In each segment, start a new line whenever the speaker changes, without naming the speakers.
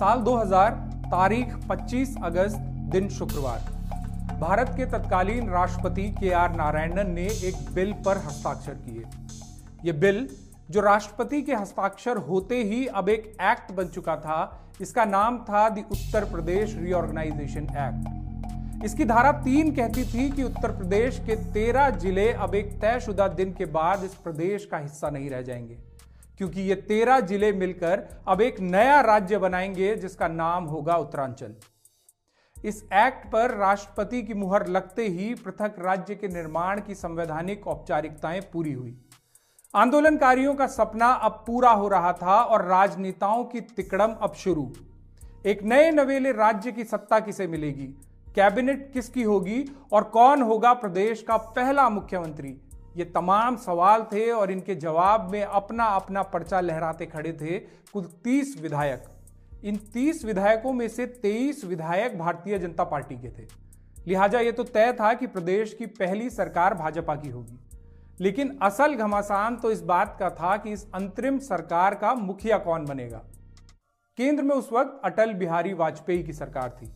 साल 2000 तारीख 25 अगस्त, दिन शुक्रवार। भारत के तत्कालीन राष्ट्रपति के आर नारायणन ने एक बिल पर हस्ताक्षर किए। ये बिल, जो राष्ट्रपति के हस्ताक्षर होते ही अब एक एक्ट बन चुका था, इसका नाम था the Uttar Pradesh reorganisation act. इसकी धारा तीन कहती थी कि उत्तर प्रदेश के तेरह ज़िले अब एक तयशुदा दिन के बाद इस प्रदेश का हिस्सा नहीं रह जाएँगे। क्योंकि ये तेरह ज़िले मिलकर अब एक नया राज्य बनाएँगे, जिसका नाम होगा उत्तरांचल। इस एक्ट पर राष्ट्रपति की मुहर लगते ही पृथक राज्य के निर्माण की संवैधानिक औपचारिकताएँ पूरी हुई। आंदोलनकारियों का सपना अब पूरा हो रहा था और राजनेताओं की तिकड़म अब शुरू। एक नए नवेले राज्य की सत्ता किसे मिलेगी? कैबिनेट किसकी होगी? और कौन होगा प्रदेश का पहला मुख्यमंत्री? ये तमाम सवाल थे और इनके जवाब में अपना अपना पर्चा लहराते खड़े थे कुल तीस विधायक। इन तीस विधायकों में से तेईस विधायक भारतीय जनता पार्टी के थे। लिहाजा ये तो तय था कि प्रदेश की पहली सरकार भाजपा की होगी। लेकिन असल घमासान तो इस बात का था कि इस अंतरिम सरकार का मुखिया कौन बनेगा। केंद्र में उस वक्त अटल बिहारी वाजपेयी की सरकार थी।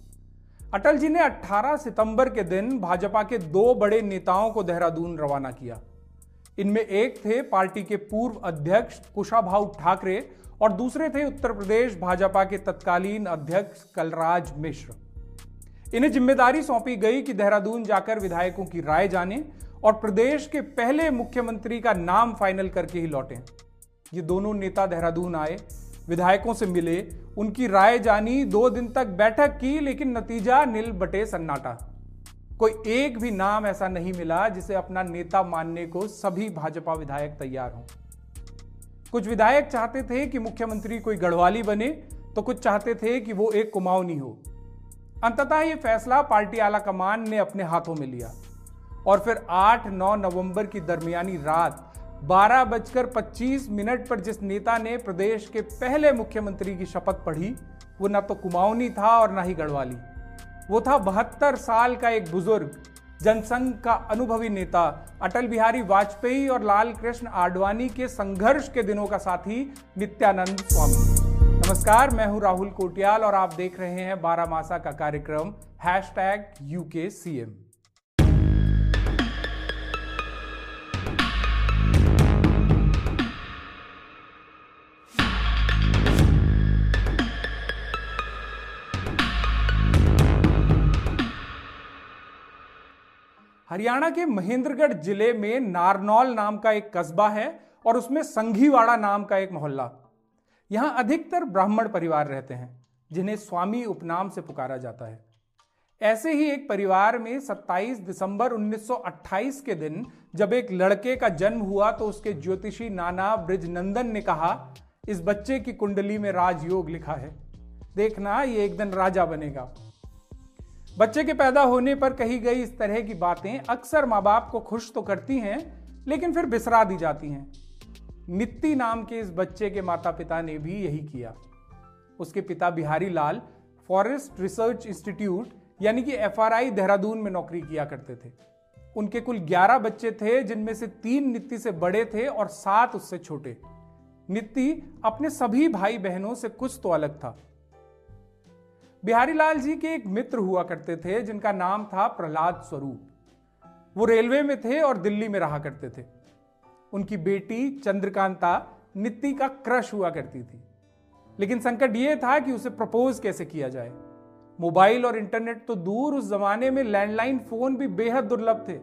अटल जी ने 18 सितंबर के दिन भाजपा के दो बड़े नेताओं को देहरादून रवाना किया। इनमें एक थे पार्टी के पूर्व अध्यक्ष कुशाभाऊ ठाकरे और दूसरे थे उत्तर प्रदेश भाजपा के तत्कालीन अध्यक्ष कलराज मिश्र। इन्हें ज़िम्मेदारी सौंपी गई कि देहरादून जाकर विधायकों की राय जाने और प्रदेश के पहले मुख्यमंत्री का नाम फाइनल करके ही लौटे। ये दोनों नेता देहरादून आए, विधायकों से मिले, उनकी राय जानी, दो दिन तक बैठक की, लेकिन नतीजा नील बटे सन्नाटा। कोई एक भी नाम ऐसा नहीं मिला जिसे अपना नेता मानने को सभी भाजपा विधायक तैयार हों। कुछ विधायक चाहते थे कि मुख्यमंत्री कोई गढ़वाली बने तो कुछ चाहते थे कि वो एक कुमाऊनी हो। अंततः ये फैसला पार्टी आला कमान ने अपने हाथों में लिया। और फिर 8-9 नवंबर की दरमियानी रात बारह बजकर पच्चीस मिनट पर जिस नेता ने प्रदेश के पहले मुख्यमंत्री की शपथ पढ़ी, वो ना तो कुमाऊनी था और ना ही गढ़वाली। वो था बहत्तर साल का एक बुज़ुर्ग, जनसंघ का अनुभवी नेता। अटल बिहारी वाजपेयी और लाल कृष्ण आडवाणी के संघर्ष के दिनों का साथी नित्यानंद स्वामी। नमस्कार, मैं हूँ राहुल कोटियाल और आप देख रहे हैं बारामासा का कार्यक्रम हैश टैग यू के सी सीएम हरियाणा के महेंद्रगढ़ ज़िले में नारनौल नाम का एक कस्बा है और उसमें संघीवाड़ा नाम का एक मोहल्ला। यहाँ अधिकतर ब्राह्मण परिवार रहते हैं, जिन्हें स्वामी उपनाम से पुकारा जाता है। ऐसे ही एक परिवार में 27 दिसंबर 1928 के दिन जब एक लड़के का जन्म हुआ तो उसके ज्योतिषी नाना ब्रिजनंदन ने कहा, इस बच्चे की कुंडली में राजयोग लिखा है। देखना, ये एक दिन राजा बनेगा। बच्चे के पैदा होने पर कही गई इस तरह की बातें अक्सर माँ बाप को खुश तो करती हैं, लेकिन फिर बिसरा दी जाती हैं। नित्ती नाम के इस बच्चे के माता पिता ने भी यही किया। उसके पिता Bihari Lal forest research institute, यानी कि एफआरआई देहरादून में नौकरी किया करते थे। उनके कुल 11 बच्चे थे, जिनमें से तीन नित्ती से बड़े थे और सात उससे छोटे। नित्ती अपने सभी भाई बहनों से कुछ तो अलग था। बिहारी लाल जी के एक मित्र हुआ करते थे, जिनका नाम था प्रहलाद स्वरूप। वो रेलवे में थे और दिल्ली में रहा करते थे। उनकी बेटी चंद्रकांता नित्ति का क्रश हुआ करती थी। लेकिन संकट यह था कि उसे प्रपोज कैसे किया जाए? मोबाइल और इंटरनेट तो दूर उस जमाने में लैंडलाइन फ़ोन भी बेहद दुर्लभ थे।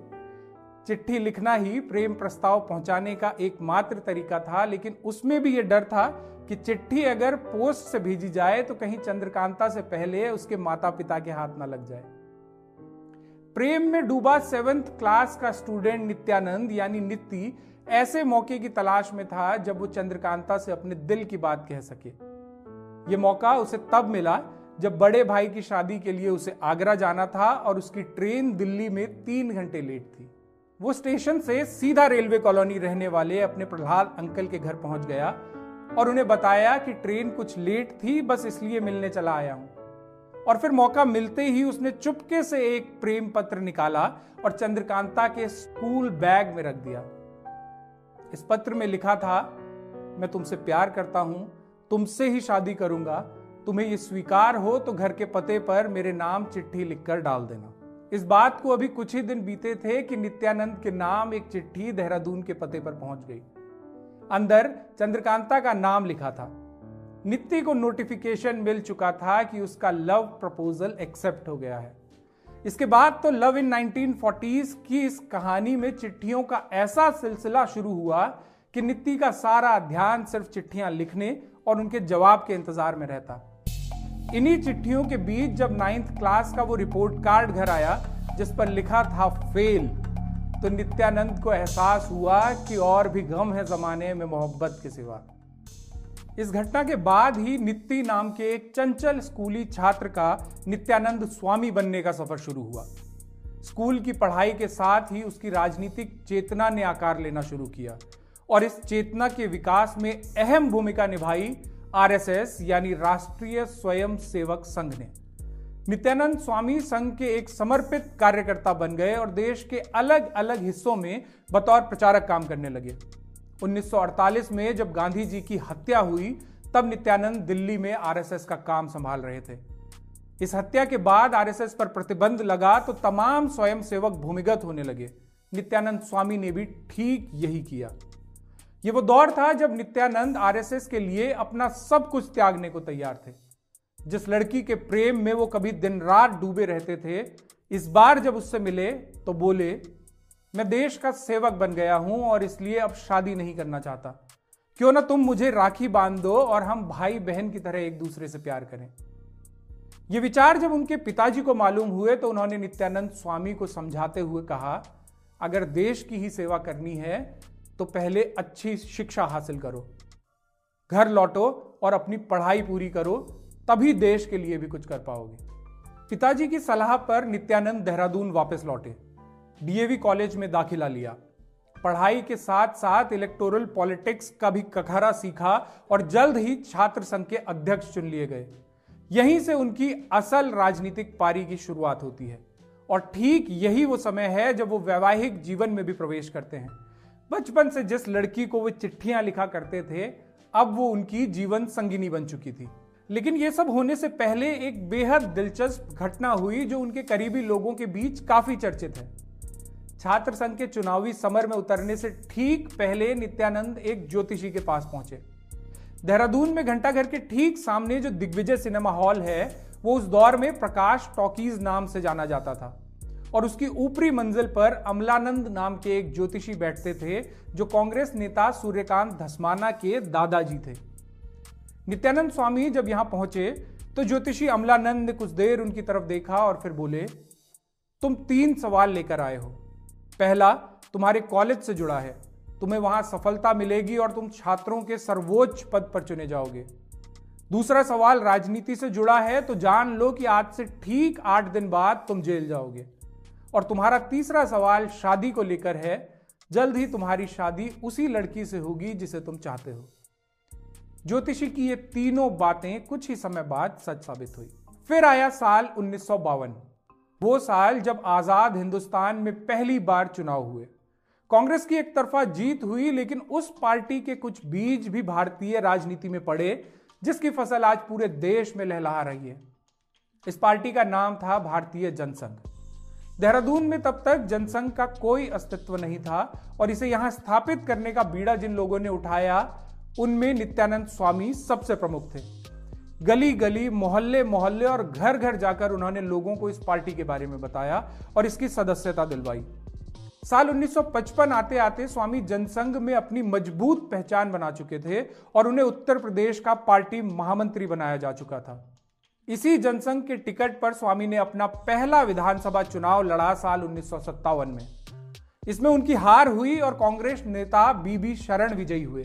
चिट्ठी लिखना ही प्रेम प्रस्ताव पहुँचाने का एकमात्र तरीका था, लेकिन उसमें भी यह डर था कि चिट्ठी अगर पोस्ट से भेजी जाए तो कहीं चंद्रकांता से पहले उसके माता पिता के हाथ ना लग जाए। प्रेम में डूबा सेवेंथ क्लास का स्टूडेंट नित्यानंद, यानी नित्ति, ऐसे मौके की तलाश में था जब वो चंद्रकांता से अपने दिल की बात कह सके। ये मौका उसे तब मिला जब बड़े भाई की शादी के लिए उसे आगरा जाना था और उसकी ट्रेन दिल्ली में तीन घंटे लेट थी। वो स्टेशन से सीधा रेलवे कॉलोनी रहने वाले अपने प्रहलाद अंकल के घर पहुँच गया और उन्हें बताया कि ट्रेन कुछ लेट थी, बस इसलिए मिलने चला आया हूँ। और फिर मौका मिलते ही उसने चुपके से एक प्रेम पत्र निकाला और चंद्रकांता के स्कूल बैग में रख दिया। इस पत्र में लिखा था, मैं तुमसे प्यार करता हूँ, तुमसे ही शादी करूँगा, तुम्हें यह स्वीकार हो तो घर के पते पर मेरे नाम चिट्ठी लिखकर डाल देना। इस बात को अभी कुछ ही दिन बीते थे कि नित्यानंद के नाम एक चिट्ठी देहरादून के पते पर पहुँच गई। अंदर चंद्रकांता का नाम लिखा था। नित्य को नोटिफिकेशन मिल चुका था कि उसका लव प्रपोजल एक्सेप्ट हो गया है। इसके बाद तो लव इन 1940s की इस कहानी में चिट्ठियों का ऐसा सिलसिला शुरू हुआ कि नित्ति का सारा ध्यान सिर्फ़ चिट्ठियाँ लिखने और उनके जवाब के इंतज़ार में रहता। इन्हीं चिट्ठियों के बीच जब नाइन्थ क्लास का वो रिपोर्ट कार्ड घर आया, जिस पर लिखा था फेल तो नित्यानंद को एहसास हुआ कि और भी गम है जमाने में मोहब्बत के सिवा। इस घटना के बाद ही नित्ति नाम के एक चंचल स्कूली छात्र का नित्यानंद स्वामी बनने का सफ़र शुरू हुआ। स्कूल की पढ़ाई के साथ ही उसकी राजनीतिक चेतना ने आकार लेना शुरू किया और इस चेतना के विकास में अहम भूमिका निभाई आरएसएस यानी राष्ट्रीय स्वयं सेवक संघ ने। नित्यानंद स्वामी संघ के एक समर्पित कार्यकर्ता बन गए और देश के अलग अलग हिस्सों में बतौर प्रचारक काम करने लगे। 1948 में जब गांधी जी की हत्या हुई, तब नित्यानंद दिल्ली में आरएसएस का काम संभाल रहे थे। इस हत्या के बाद आरएसएस पर प्रतिबंध लगा तो तमाम स्वयंसेवक भूमिगत होने लगे। नित्यानंद स्वामी ने भी ठीक यही किया। ये वो दौर था जब नित्यानंद आरएसएस के लिए अपना सब कुछ त्यागने को तैयार थे। जिस लड़की के प्रेम में वो कभी दिन रात डूबे रहते थे, इस बार जब उससे मिले तो बोले, मैं देश का सेवक बन गया हूँ और इसलिए अब शादी नहीं करना चाहता। क्यों ना तुम मुझे राखी बाँध दो और हम भाई बहन की तरह एक दूसरे से प्यार करें। ये विचार जब उनके पिताजी को मालूम हुए तो उन्होंने नित्यानंद स्वामी को समझाते हुए कहा, अगर देश की ही सेवा करनी है तो पहले अच्छी शिक्षा हासिल करो। घर लौटो और अपनी पढ़ाई पूरी करो तभी देश के लिए भी कुछ कर पाओगे। पिताजी की सलाह पर नित्यानंद देहरादून वापस लौटे। डीएवी कॉलेज में दाखिला लिया। पढ़ाई के साथ साथ इलेक्टोरल पॉलिटिक्स का भी कखरा सीखा और जल्द ही छात्र संघ के अध्यक्ष चुन लिए गए। यहीं से उनकी असल राजनीतिक पारी की शुरुआत होती है। और ठीक यही वो समय है जब वो वैवाहिक जीवन में भी प्रवेश करते हैं। बचपन से जिस लड़की को वो चिट्ठियाँ लिखा करते थे, अब वो उनकी जीवन संगिनी बन चुकी थी। लेकिन ये सब होने से पहले एक बेहद दिलचस्प घटना हुई जो उनके करीबी लोगों के बीच काफ़ी चर्चित है। छात्र संघ के चुनावी समर में उतरने से ठीक पहले नित्यानंद एक ज्योतिषी के पास पहुँचे। देहरादून में घंटाघर के ठीक सामने जो दिग्विजय सिनेमा हॉल है, वो उस दौर में प्रकाश टॉकीज नाम से जाना जाता था। और उसकी ऊपरी मंजिल पर अमलानंद नाम के एक ज्योतिषी बैठते थे, जो कांग्रेस नेता सूर्यकांत धस्माना के दादाजी थे। नित्यानंद स्वामी जब यहाँ पहुँचे तो ज्योतिषी अमलानंद ने कुछ देर उनकी तरफ़ देखा और फिर बोले, तुम तीन सवाल लेकर आए हो। पहला, तुम्हारे कॉलेज से जुड़ा है। तुम्हें वहाँ सफलता मिलेगी और तुम छात्रों के सर्वोच्च पद पर चुने जाओगे। दूसरा सवाल, राजनीति से जुड़ा है तो जान लो कि आज से ठीक आठ दिन बाद तुम जेल जाओगे। और तुम्हारा तीसरा सवाल, शादी को लेकर है, जल्द ही तुम्हारी शादी उसी लड़की से होगी जिसे तुम चाहते हो। ज्योतिषी की ये तीनों बातें कुछ ही समय बाद सच साबित हुई। फिर आया साल उन्नीस सौ बावन। वो साल जब आज़ाद हिंदुस्तान में पहली बार चुनाव हुए। कांग्रेस की एक तरफा जीत हुई, लेकिन उस पार्टी के कुछ बीज भी भारतीय राजनीति में पड़े, जिसकी फ़सल आज पूरे देश में लहला रही है। इस पार्टी का नाम था भारतीय जनसंघ। देहरादून में तब तक जनसंघ का कोई अस्तित्व नहीं था, और इसे यहाँ स्थापित करने का बीड़ा जिन लोगों ने उठाया उनमें नित्यानंद स्वामी सबसे प्रमुख थे। गली गली मोहल्ले मोहल्ले और घर घर जाकर उन्होंने लोगों को इस पार्टी के बारे में बताया और इसकी सदस्यता दिलवाई। साल 1955 आते आते स्वामी जनसंघ में अपनी मज़बूत पहचान बना चुके थे और उन्हें उत्तर प्रदेश का पार्टी महामंत्री बनाया जा चुका था। इसी जनसंघ के टिकट पर स्वामी ने अपना पहला विधानसभा चुनाव लड़ा साल उन्नीस सौ सत्तावन में। इसमें उनकी हार हुई और कांग्रेस नेता बीबी शरण विजयी हुए।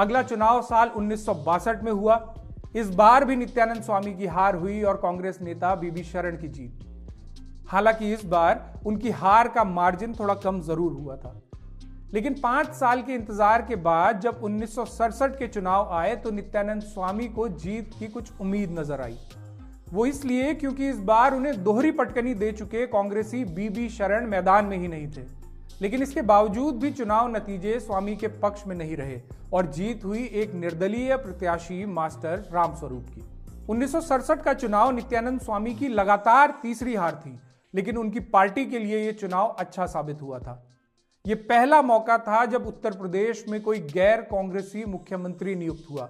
अगला चुनाव साल उन्नीस सौ बासठ में हुआ। इस बार भी नित्यानंद स्वामी की हार हुई और कांग्रेस नेता बीबी शरण की जीत। हालाँकि इस बार उनकी हार का मार्जिन थोड़ा कम ज़रूर हुआ था। लेकिन पाँच साल के इंतज़ार के बाद जब उन्नीस सौ सड़सठ के चुनाव आए तो नित्यानंद स्वामी को जीत की कुछ उम्मीद नज़र आई। वो इसलिए क्योंकि इस बार उन्हें दोहरी पटकनी दे चुके कांग्रेसी बीबी शरण मैदान में ही नहीं थे। लेकिन इसके बावजूद भी चुनाव नतीजे स्वामी के पक्ष में नहीं रहे और जीत हुई एक निर्दलीय प्रत्याशी मास्टर रामस्वरूप की। उन्नीस सौ सड़सठ का चुनाव नित्यानंद स्वामी की लगातार तीसरी हार थी, लेकिन उनकी पार्टी के लिए यह चुनाव अच्छा साबित हुआ था। यह पहला मौका था जब उत्तर प्रदेश में कोई गैर कांग्रेसी मुख्यमंत्री नियुक्त हुआ।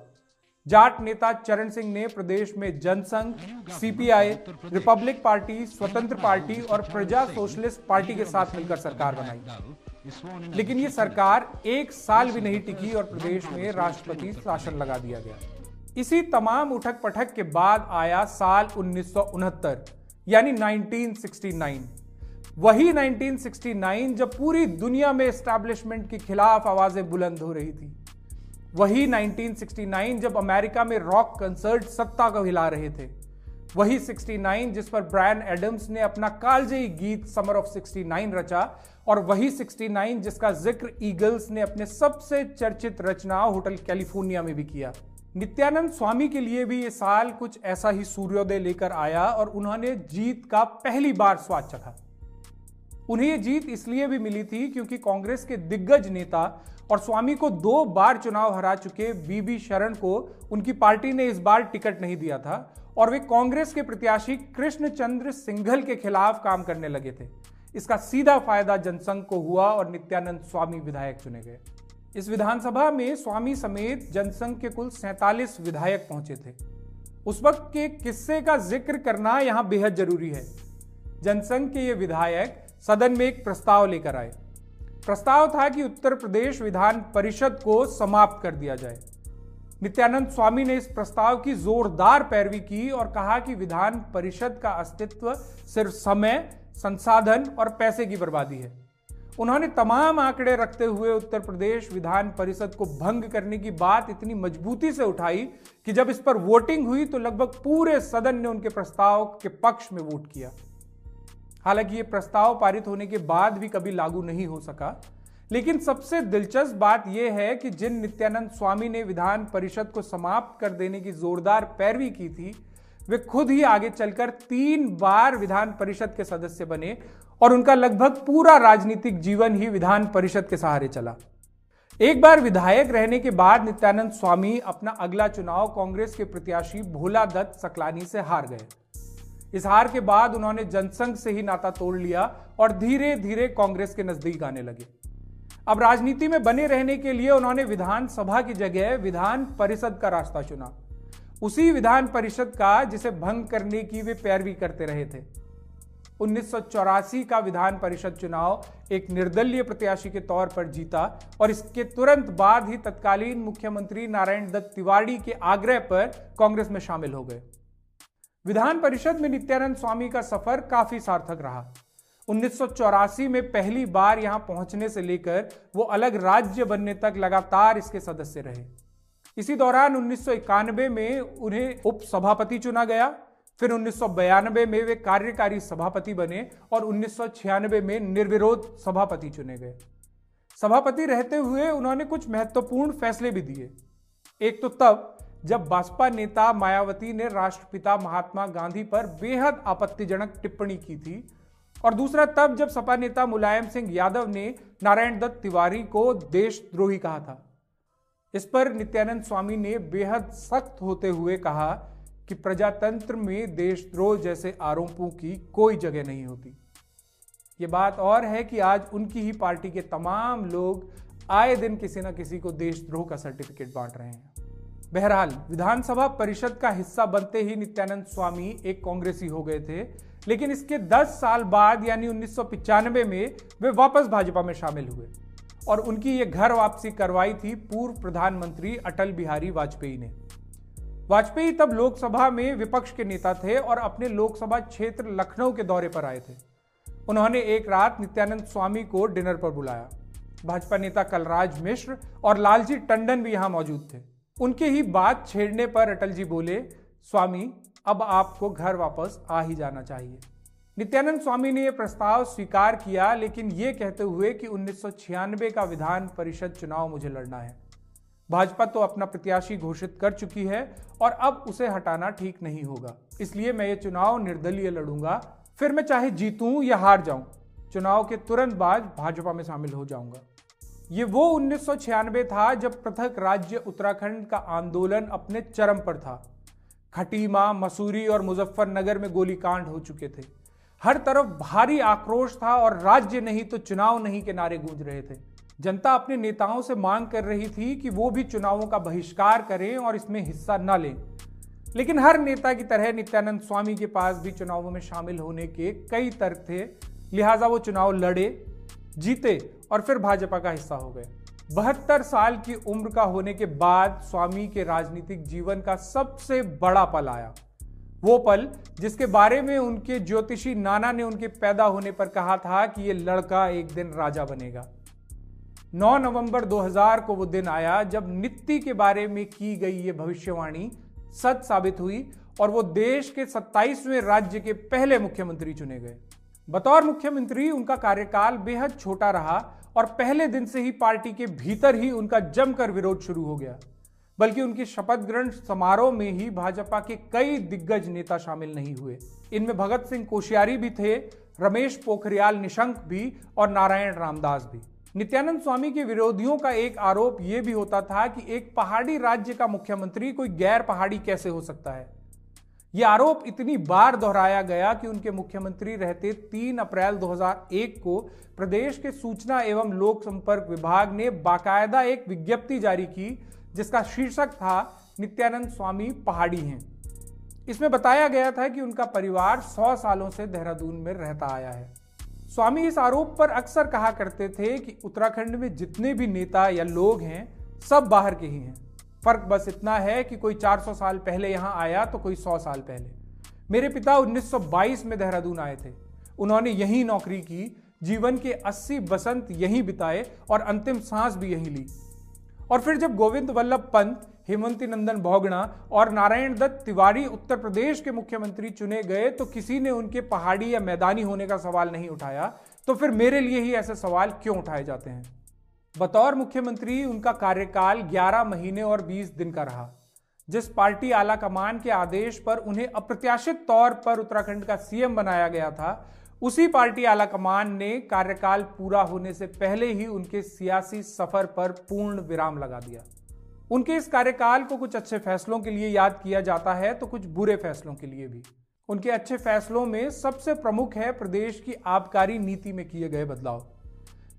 जाट नेता चरण सिंह ने प्रदेश में Jansangh CPI republic party Swatantra party और प्रजा सोशलिस्ट पार्टी के साथ मिलकर सरकार बनाई। लेकिन ये सरकार एक साल भी नहीं टिकी और प्रदेश में राष्ट्रपति शासन लगा दिया गया। इसी तमाम उठक पठक के बाद आया साल उन्नीस सौ उनहत्तर, यानी 1969 वही 1969 जब पूरी दुनिया में एस्टैब्लिशमेंट के खिलाफ आवाज़ें बुलंद हो रही थी। वही 1969 जब अमेरिका में रॉक कंसर्ट सत्ता को हिला रहे थे, वही 69 जिस पर ब्रायन एडम्स ने अपना कालजयी गीत समर ऑफ़ 69 रचा, और वही 69 जिसका ज़िक्र ईगल्स ने अपने सबसे चर्चित रचना होटल कैलिफ़ोर्निया में भी किया। नित्यानंद स्वामी के लिए भी ये साल कुछ ऐसा ही सूर्योदय लेकर आया और उन्होंने जीत का पहली बार स्वाद चखा। उन्हें ये जीत इसलिए भी मिली थी क्योंकि कांग्रेस के दिग्गज नेता और स्वामी को दो बार चुनाव हरा चुके बीबी शरण को उनकी पार्टी ने इस बार टिकट नहीं दिया था और वे कांग्रेस के प्रत्याशी कृष्णचंद्र सिंघल के खिलाफ काम करने लगे थे। इसका सीधा फ़ायदा जनसंघ को हुआ और नित्यानंद स्वामी विधायक चुने गए। इस विधानसभा में स्वामी समेत जनसंघ के कुल सैतालीस विधायक पहुँचे थे। उस वक्त के किस्से का ज़िक्र करना यहाँ बेहद ज़रूरी है। जनसंघ के ये विधायक सदन में एक प्रस्ताव लेकर आए। प्रस्ताव था कि उत्तर प्रदेश विधान परिषद को समाप्त कर दिया जाए। नित्यानंद स्वामी ने इस प्रस्ताव की जोरदार पैरवी की और कहा कि विधान परिषद का अस्तित्व सिर्फ़ समय, संसाधन और पैसे की बर्बादी है। उन्होंने तमाम आंकड़े रखते हुए उत्तर प्रदेश विधान परिषद को भंग करने की बात इतनी मजबूती से उठाई कि जब इस पर वोटिंग हुई तो लगभग पूरे सदन ने उनके प्रस्ताव के पक्ष में वोट किया। हालाँकि ये प्रस्ताव पारित होने के बाद भी कभी लागू नहीं हो सका। लेकिन सबसे दिलचस्प बात यह है कि जिन नित्यानंद स्वामी ने विधान परिषद को समाप्त कर देने की जोरदार पैरवी की थी, वे खुद ही आगे चलकर तीन बार विधान परिषद के सदस्य बने और उनका लगभग पूरा राजनीतिक जीवन ही विधान परिषद के सहारे चला। एक बार विधायक रहने के बाद नित्यानंद स्वामी अपना अगला चुनाव कांग्रेस के प्रत्याशी भोला दत्त सकलानी से हार गए। इस हार के बाद उन्होंने जनसंघ से ही नाता तोड़ लिया और धीरे धीरे कांग्रेस के नज़दीक आने लगे। अब राजनीति में बने रहने के लिए उन्होंने विधानसभा की जगह विधान परिषद का रास्ता चुना। उसी विधान परिषद का जिसे भंग करने की वे पैरवी करते रहे थे। उन्नीस सौ चौरासी का विधान परिषद चुनाव एक निर्दलीय प्रत्याशी के तौर पर जीता और इसके तुरंत बाद ही तत्कालीन मुख्यमंत्री नारायण दत्त तिवारी के आग्रह पर कांग्रेस में शामिल हो गए। विधान परिषद में नित्यानंद स्वामी का सफ़र काफ़ी सार्थक रहा। उन्नीस सौ चौरासी में पहली बार यहाँ पहुँचने से लेकर वो अलग राज्य बनने तक लगातार इसके सदस्य रहे। इसी दौरान उन्नीस सौ इक्यानवे में उन्हें उप सभापति चुना गया, फिर उन्नीस में वे कार्यकारी सभापति बने और उन्नीस सौ छियानबे में निर्विरोध सभापति चुने गए। सभापति रहते हुए उन्होंने कुछ महत्वपूर्ण फैसले भी दिए। एक तो तब जब बसपा नेता मायावती ने राष्ट्रपिता महात्मा गांधी पर बेहद आपत्तिजनक टिप्पणी की थी, और दूसरा तब जब सपा नेता मुलायम सिंह यादव ने नारायण दत्त तिवारी को देशद्रोही कहा था। इस पर नित्यानंद स्वामी ने बेहद सख्त होते हुए कहा कि प्रजातंत्र में देशद्रोह जैसे आरोपों की कोई जगह नहीं होती। ये बात और है कि आज उनकी ही पार्टी के तमाम लोग आए दिन किसी न किसी को देशद्रोह का सर्टिफिकेट बांट रहे हैं। बहरहाल, विधानसभा परिषद का हिस्सा बनते ही नित्यानंद स्वामी एक कांग्रेसी हो गए थे, लेकिन इसके 10 साल बाद, यानी उन्नीस में, वे वापस भाजपा में शामिल हुए। और उनकी ये घर वापसी करवाई थी पूर्व प्रधानमंत्री अटल बिहारी वाजपेयी ने। वाजपेयी तब लोकसभा में विपक्ष के नेता थे और अपने लोकसभा क्षेत्र लखनऊ के दौरे पर आए थे। उन्होंने एक रात नित्यानंद स्वामी को डिनर पर बुलाया। भाजपा नेता कलराज मिश्र और लालजी टंडन भी यहाँ मौजूद थे। उनके ही बात छेड़ने पर अटल जी बोले, स्वामी, अब आपको घर वापस आ ही जाना चाहिए। नित्यानंद स्वामी ने यह प्रस्ताव स्वीकार किया, लेकिन यह कहते हुए कि उन्नीस सौ छियानवे का विधान परिषद चुनाव मुझे लड़ना है। भाजपा तो अपना प्रत्याशी घोषित कर चुकी है और अब उसे हटाना ठीक नहीं होगा। इसलिए मैं ये चुनाव निर्दलीय लड़ूँगा। फिर मैं चाहे जीतूं या हार जाऊँ, चुनाव के तुरंत बाद भाजपा में शामिल हो जाऊँगा। ये वो उन्नीस सौ छियानवे था जब पृथक राज्य उत्तराखंड का आंदोलन अपने चरम पर था। खटीमा, मसूरी और मुजफ्फरनगर में गोलीकांड हो चुके थे। हर तरफ़ भारी आक्रोश था और राज्य नहीं तो चुनाव नहीं के नारे गूंज रहे थे। जनता अपने नेताओं से मांग कर रही थी कि वो भी चुनावों का बहिष्कार करें और इसमें हिस्सा न लें। लेकिन हर नेता की तरह नित्यानंद स्वामी के पास भी चुनावों में शामिल होने के कई तर्क थे। लिहाजा वो चुनाव लड़े जीते और फिर भाजपा का हिस्सा हो गए। बहत्तर साल की उम्र का होने के बाद स्वामी के राजनीतिक जीवन का सबसे बड़ा पल आया। वो पल जिसके बारे में उनके ज्योतिषी नाना ने उनके पैदा होने पर कहा था कि ये लड़का एक दिन राजा बनेगा। 9 नवंबर 2000 को वो दिन आया जब नित्य के बारे में की गई ये भविष्यवाणी सच साबित हुई और वो देश के 27वें राज्य के पहले मुख्यमंत्री चुने गए। बतौर मुख्यमंत्री उनका कार्यकाल बेहद छोटा रहा और पहले दिन से ही पार्टी के भीतर ही उनका जमकर विरोध शुरू हो गया। बल्कि उनके शपथ ग्रहण समारोह में ही भाजपा के कई दिग्गज नेता शामिल नहीं हुए। इनमें भगत सिंह कोश्यारी भी थे, रमेश पोखरियाल निशंक भी और नारायण रामदास भी। नित्यानंद स्वामी के विरोधियों का एक आरोप यह भी होता था कि एक पहाड़ी राज्य का मुख्यमंत्री कोई गैर पहाड़ी कैसे हो सकता है? यह आरोप इतनी बार दोहराया गया कि उनके मुख्यमंत्री रहते 3 अप्रैल 2001 को प्रदेश के सूचना एवं लोक संपर्क विभाग ने बाकायदा एक विज्ञप्ति जारी की, जिसका शीर्षक था, नित्यानंद स्वामी पहाड़ी हैं। इसमें बताया गया था कि उनका परिवार 100 सालों से देहरादून में रहता आया है। स्वामी इस आरोप पर अक्सर कहा करते थे कि उत्तराखंड में जितने भी नेता या लोग हैं, सब बाहर के ही हैं। फ़र्क बस इतना है कि कोई 400 साल पहले यहाँ आया तो कोई 100 साल पहले। मेरे पिता 1922 में देहरादून आए थे। उन्होंने यहीं नौकरी की, जीवन के 80 बसंत यहीं बिताए और अंतिम सांस भी यहीं ली। और फिर जब गोविंद वल्लभ पंत, हेमंती नंदन भोगणा और नारायण दत्त तिवारी उत्तर प्रदेश के मुख्यमंत्री चुने गए तो किसी ने उनके पहाड़ी या मैदानी होने का सवाल नहीं उठाया तो फिर मेरे लिए ही ऐसे सवाल क्यों उठाए जाते हैं? बतौर मुख्यमंत्री उनका कार्यकाल 11 महीने और 20 दिन का रहा। जिस पार्टी आला कमान के आदेश पर उन्हें अप्रत्याशित तौर पर उत्तराखंड का सीएम बनाया गया था, उसी पार्टी आलाकमान ने कार्यकाल पूरा होने से पहले ही उनके सियासी सफ़र पर पूर्ण विराम लगा दिया। उनके इस कार्यकाल को कुछ अच्छे फैसलों के लिए याद किया जाता है तो कुछ बुरे फैसलों के लिए भी। उनके अच्छे फैसलों में सबसे प्रमुख है प्रदेश की आबकारी नीति में किए गए बदलाव।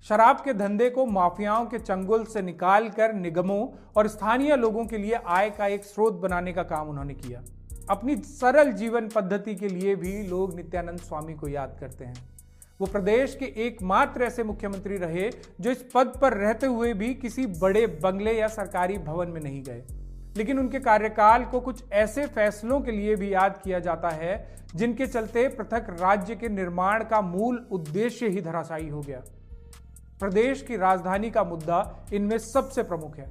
शराब के धंधे को माफियाओं के चंगुल से निकालकर निगमों और स्थानीय लोगों के लिए आय का एक स्रोत बनाने का काम उन्होंने किया। अपनी सरल जीवन पद्धति के लिए भी लोग नित्यानंद स्वामी को याद करते हैं। वो प्रदेश के एकमात्र ऐसे मुख्यमंत्री रहे, जो इस पद पर रहते हुए भी किसी बड़े बंगले या सरकारी भवन में नहीं गए। लेकिन उनके कार्यकाल को कुछ ऐसे फैसलों के लिए भी याद किया जाता है, जिनके चलते पृथक राज्य के निर्माण का मूल उद्देश्य ही धराशायी हो गया। प्रदेश की राजधानी का मुद्दा इनमें सबसे प्रमुख है।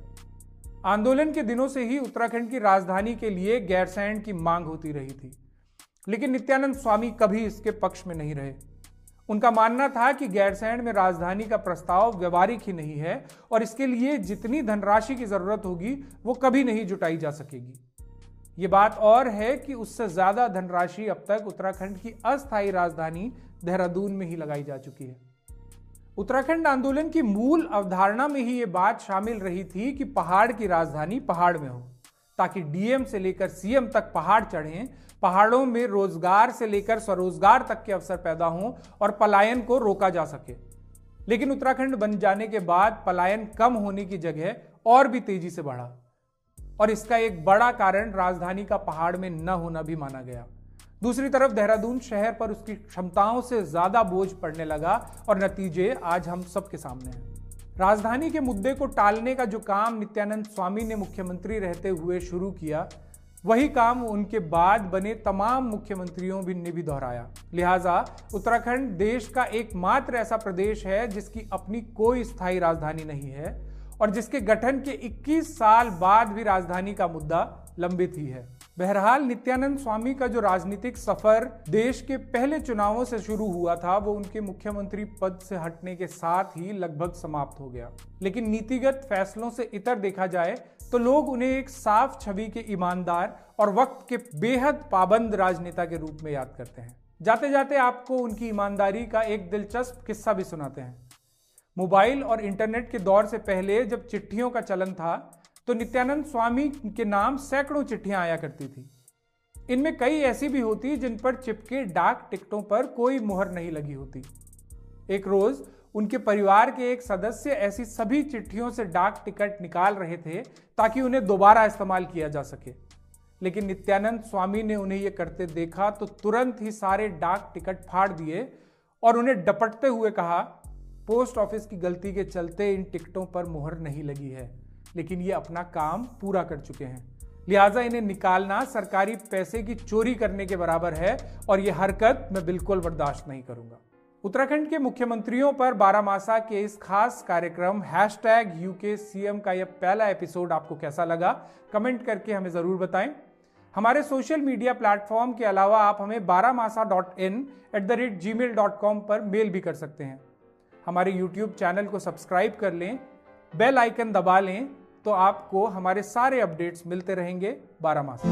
आंदोलन के दिनों से ही उत्तराखंड की राजधानी के लिए गैरसैंड की मांग होती रही थी। लेकिन नित्यानंद स्वामी कभी इसके पक्ष में नहीं रहे। उनका मानना था कि गैरसैंड में राजधानी का प्रस्ताव व्यवहारिक ही नहीं है और इसके लिए जितनी धनराशि की ज़रूरत होगी, वो कभी नहीं जुटाई जा सकेगी। ये बात और है कि उससे ज़्यादा धनराशि अब तक उत्तराखंड की अस्थायी राजधानी देहरादून में ही लगाई जा चुकी है। उत्तराखंड आंदोलन की मूल अवधारणा में ही ये बात शामिल रही थी कि पहाड़ की राजधानी पहाड़ में हो, ताकि डीएम से लेकर सीएम तक पहाड़ चढ़ें, पहाड़ों में रोज़गार से लेकर स्वरोजगार तक के अवसर पैदा हों और पलायन को रोका जा सके। लेकिन उत्तराखंड बन जाने के बाद पलायन कम होने की जगह और भी तेज़ी से बढ़ा, और इसका एक बड़ा कारण राजधानी का पहाड़ में न होना भी माना गया। दूसरी तरफ़ देहरादून शहर पर उसकी क्षमताओं से ज़्यादा बोझ पड़ने लगा और नतीजे आज हम सबके सामने हैं। राजधानी के मुद्दे को टालने का जो काम नित्यानंद स्वामी ने मुख्यमंत्री रहते हुए शुरू किया, वही काम उनके बाद बने तमाम मुख्यमंत्रियों भी ने भी दोहराया। लिहाजा उत्तराखंड देश का एकमात्र ऐसा प्रदेश है जिसकी अपनी कोई स्थायी राजधानी नहीं है और जिसके गठन के 21 साल बाद भी राजधानी का मुद्दा लंबित ही है। बहरहाल नित्यानंद स्वामी का जो राजनीतिक सफ़र देश के पहले चुनावों से शुरू हुआ था, वो उनके मुख्यमंत्री पद से हटने के साथ ही लगभग समाप्त हो गया। लेकिन नीतिगत फैसलों से इतर देखा जाए तो लोग उन्हें एक साफ़ छवि के ईमानदार और वक्त के बेहद पाबंद राजनेता के रूप में याद करते हैं। जाते जाते आपको उनकी ईमानदारी का एक दिलचस्प किस्सा भी सुनाते हैं। मोबाइल और इंटरनेट के दौर से पहले जब चिट्ठियों का चलन था तो नित्यानंद स्वामी के नाम सैकड़ों चिट्ठियाँ आया करती थी। इनमें कई ऐसी भी होती जिन पर चिपके डाक टिकटों पर कोई मुहर नहीं लगी होती। एक रोज उनके परिवार के एक सदस्य ऐसी सभी चिट्ठियों से डाक टिकट निकाल रहे थे ताकि उन्हें दोबारा इस्तेमाल किया जा सके। लेकिन नित्यानंद स्वामी ने उन्हें यह करते देखा तो तुरंत ही सारे डाक टिकट फाड़ दिए और उन्हें डपटते हुए कहा, पोस्ट ऑफ़िस की गलती के चलते इन टिकटों पर मुहर नहीं लगी है। लेकिन ये अपना काम पूरा कर चुके हैं। लिहाजा इन्हें निकालना सरकारी पैसे की चोरी करने के बराबर है और यह हरकत मैं बिल्कुल बर्दाश्त नहीं करूँगा। उत्तराखंड के मुख्यमंत्रियों पर बारामासा के इस खास कार्यक्रम हैश टैग यूके सीएम का यह पहला एपिसोड आपको कैसा लगा, कमेंट करके हमें ज़रूर बताएँ। हमारे सोशल मीडिया प्लेटफॉर्म के अलावा आप हमें Barah Masa dot in at the rate Gmail dot com पर मेल भी कर सकते हैं। हमारे यूट्यूब चैनल को सब्सक्राइब कर लें, बेल आइकन दबा लें तो आपको हमारे सारे अपडेट्स मिलते रहेंगे बारह मास